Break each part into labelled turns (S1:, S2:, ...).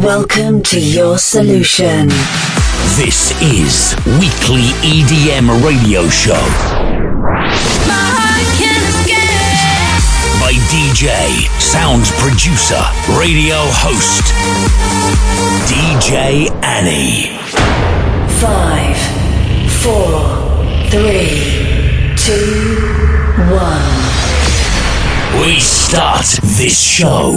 S1: Welcome to your solution.
S2: This is Weekly EDM Radio Show. By DJ, sound producer, radio host, DJ Anny.
S1: Five, four, three, two, one.
S2: We start this show.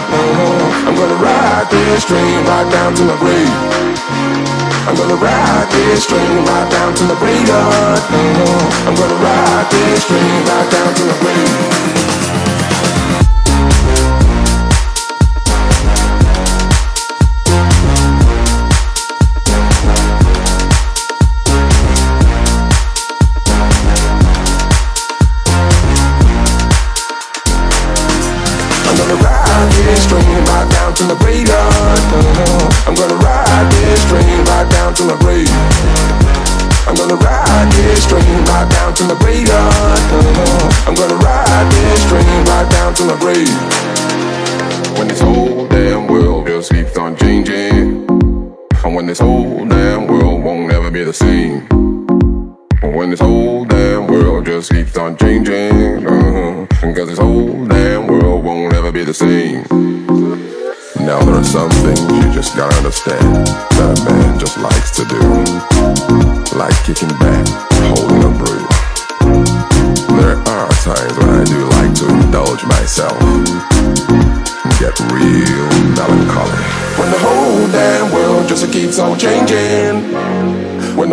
S2: Graveyard. Uh-huh. I'm gonna ride this train right down to the grave. I'm gonna ride this train right down to the graveyard. Uh-huh. I'm gonna ride this train right down to the grave.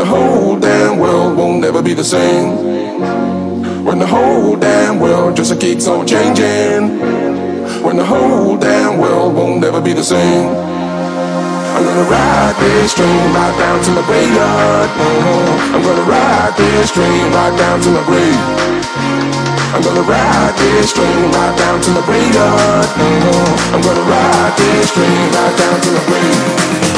S2: The whole damn world won't never be the same. When the whole damn world just keeps on changing. When the whole damn world won't ever be the same. I'm gonna ride this train right down to the graveyard. Uh-huh. I'm gonna ride this train right down to the grave. I'm gonna ride this train right down to the graveyard. Uh-huh. I'm gonna ride this train right down to the grave.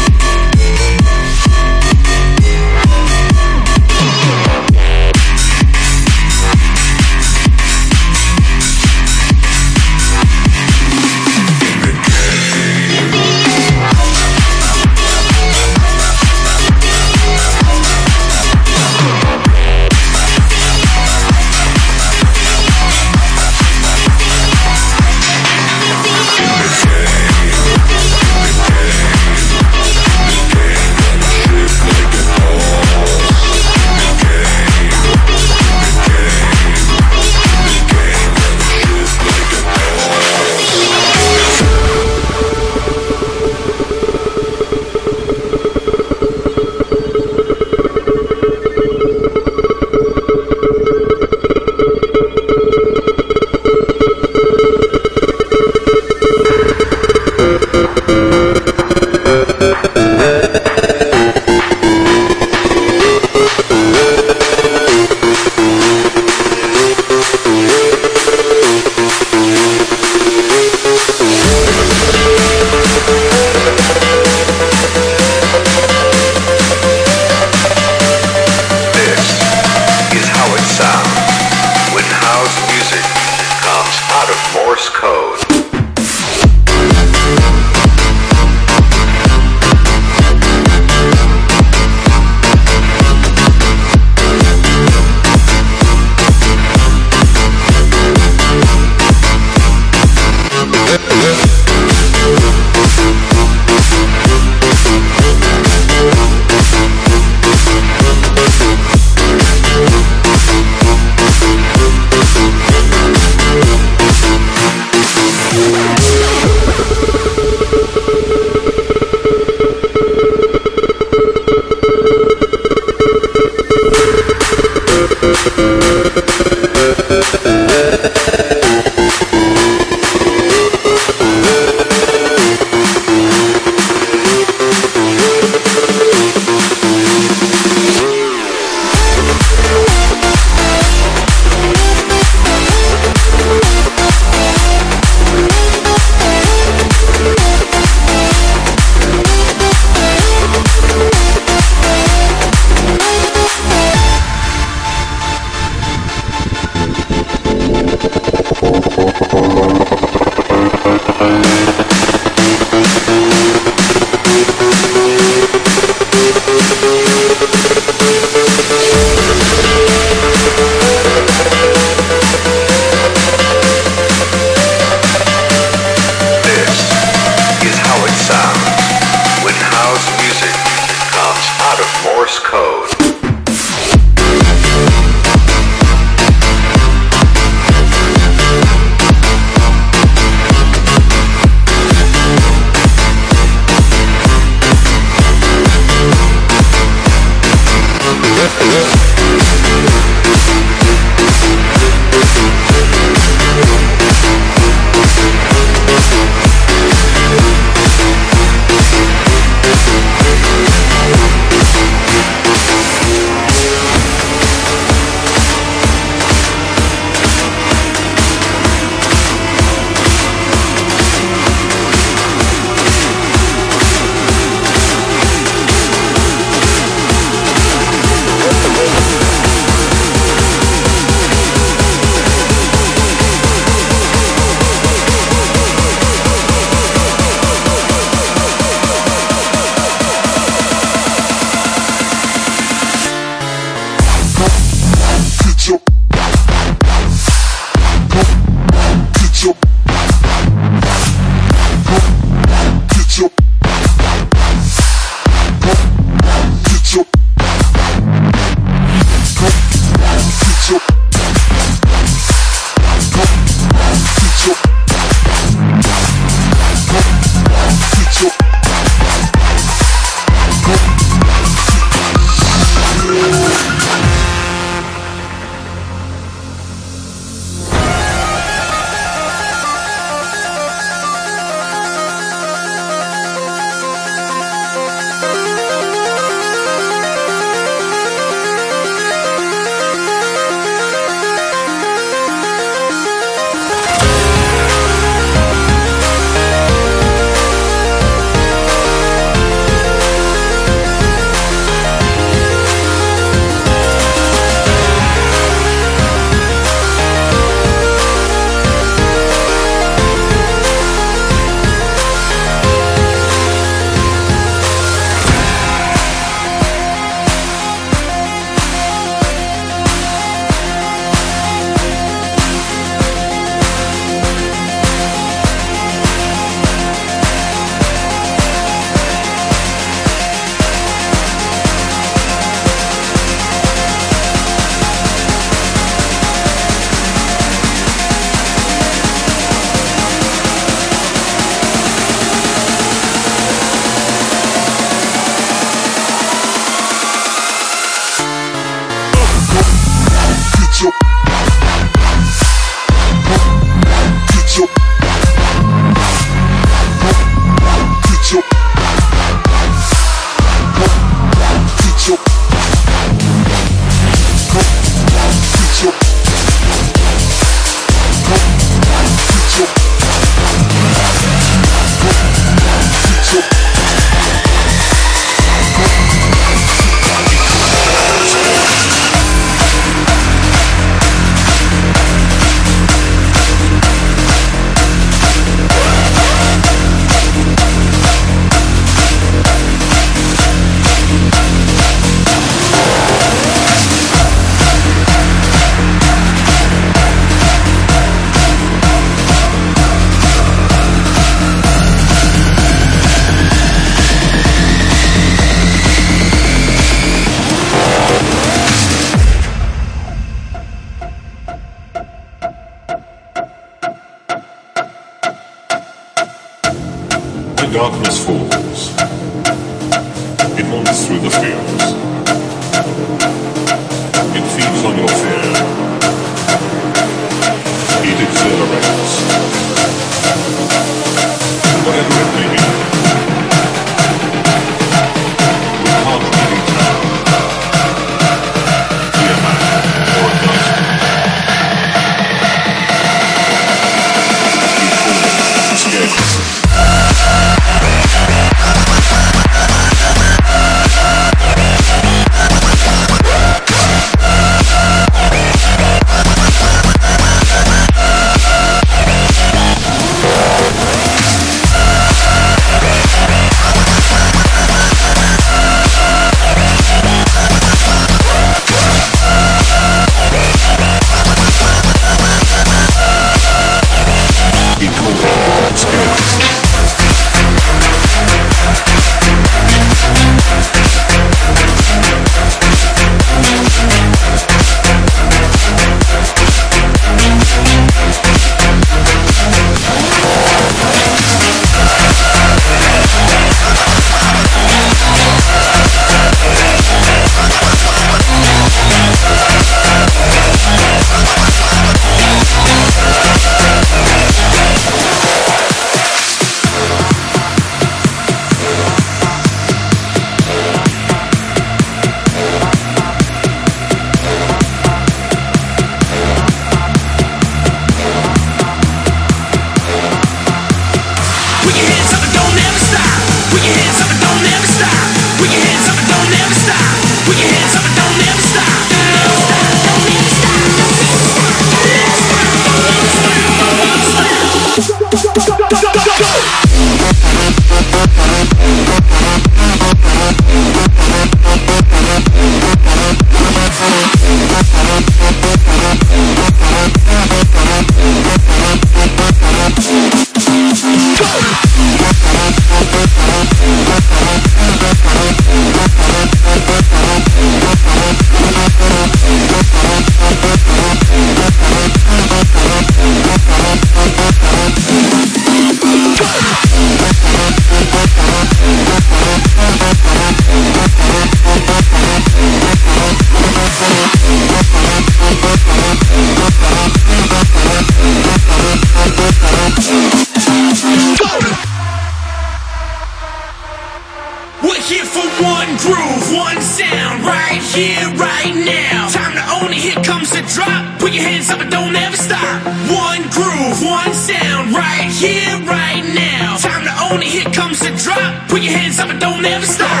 S3: right here, right now. Time to own it, here comes the drop. Put your hands up and don't ever stop.